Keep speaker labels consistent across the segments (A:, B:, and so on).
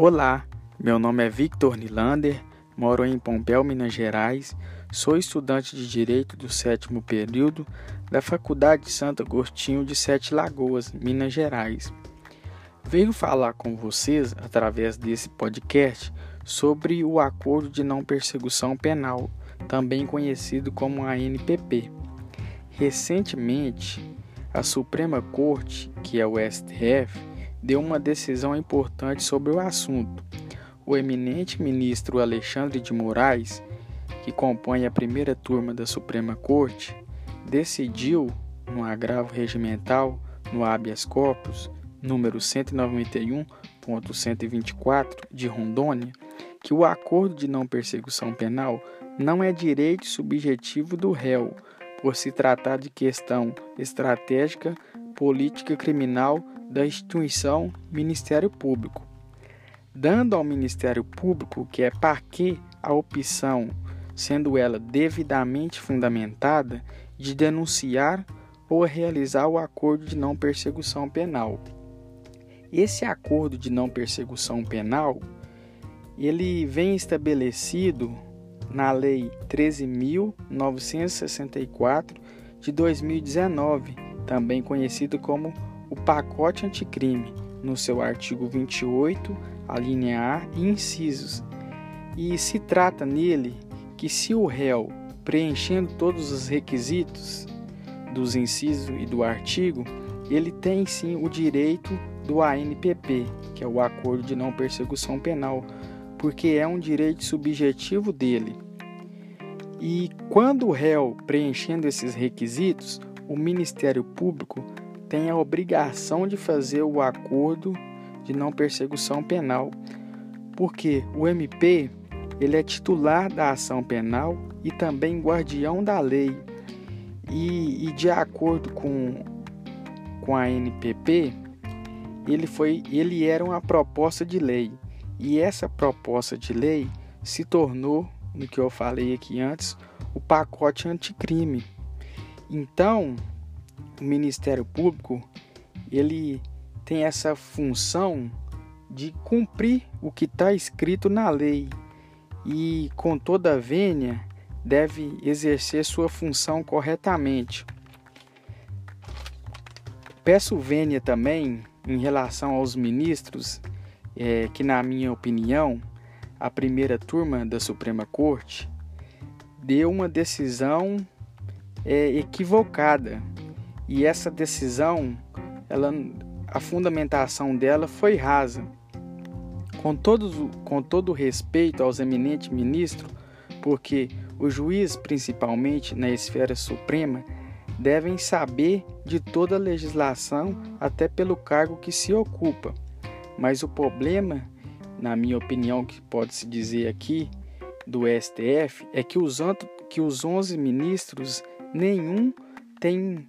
A: Olá, meu nome é Victor Nilander, moro em Pompéu, Minas Gerais, sou estudante de Direito do sétimo período da Faculdade de Santo Agostinho de Sete Lagoas, Minas Gerais. Venho falar com vocês, através desse podcast, sobre o Acordo de Não Persecução Penal, também conhecido como ANPP. Recentemente, a Suprema Corte, que é o STF, deu uma decisão importante sobre o assunto. O eminente ministro Alexandre de Moraes, que compõe a primeira turma da Suprema Corte, decidiu, no agravo regimental, no habeas corpus, número 191.124 de Rondônia, que o acordo de não persecução penal não é direito subjetivo do réu, por se tratar de questão estratégica, política criminal da instituição Ministério Público, dando ao Ministério Público, que é que a opção, sendo ela devidamente fundamentada, de denunciar ou realizar o acordo de não persecução penal. Esse acordo de não persecução penal, ele vem estabelecido na Lei 13.964 de 2019, também conhecido como o pacote anticrime, no seu artigo 28, a linha A e incisos. E se trata nele que se o réu, preenchendo todos os requisitos dos incisos e do artigo, ele tem sim o direito do ANPP, que é o Acordo de Não Persecução Penal, porque é um direito subjetivo dele. E quando o réu preenchendo esses requisitos, o Ministério Público tem a obrigação de fazer o acordo de não persecução penal, porque o MP ele é titular da ação penal e também guardião da lei. E, e de acordo com, com a NPP, ele, foi, ele era uma proposta de lei. E essa proposta de lei se tornou, no que eu falei aqui antes, o pacote anticrime. Então, o Ministério Público ele tem essa função de cumprir o que está escrito na lei e, com toda a vênia, deve exercer sua função corretamente. Peço vênia também em relação aos ministros, é, que, na minha opinião, a primeira turma da Suprema Corte deu uma decisão é, equivocada e essa decisão, ela, a fundamentação dela foi rasa. Com todo, com todo respeito aos eminentes ministros, porque os juízes, principalmente na esfera suprema, devem saber de toda a legislação, até pelo cargo que se ocupa. Mas o problema, na minha opinião, que pode se dizer aqui, do STF, é que os, que os 11 ministros, nenhum tem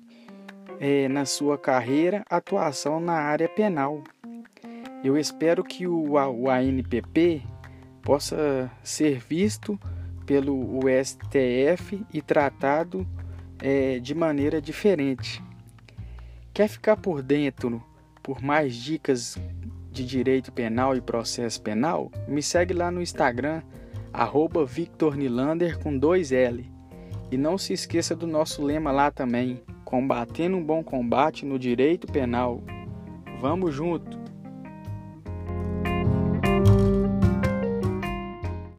A: é, na sua carreira atuação na área penal. Eu espero que o, o ANPP possa ser visto pelo STF e tratado é, de maneira diferente. Quer ficar por dentro por mais dicas de direito penal e processo penal? Me segue lá no Instagram, arroba Victor Nilander com dois L. E não se esqueça do nosso lema lá também, combatendo um bom combate no direito penal. Vamos junto!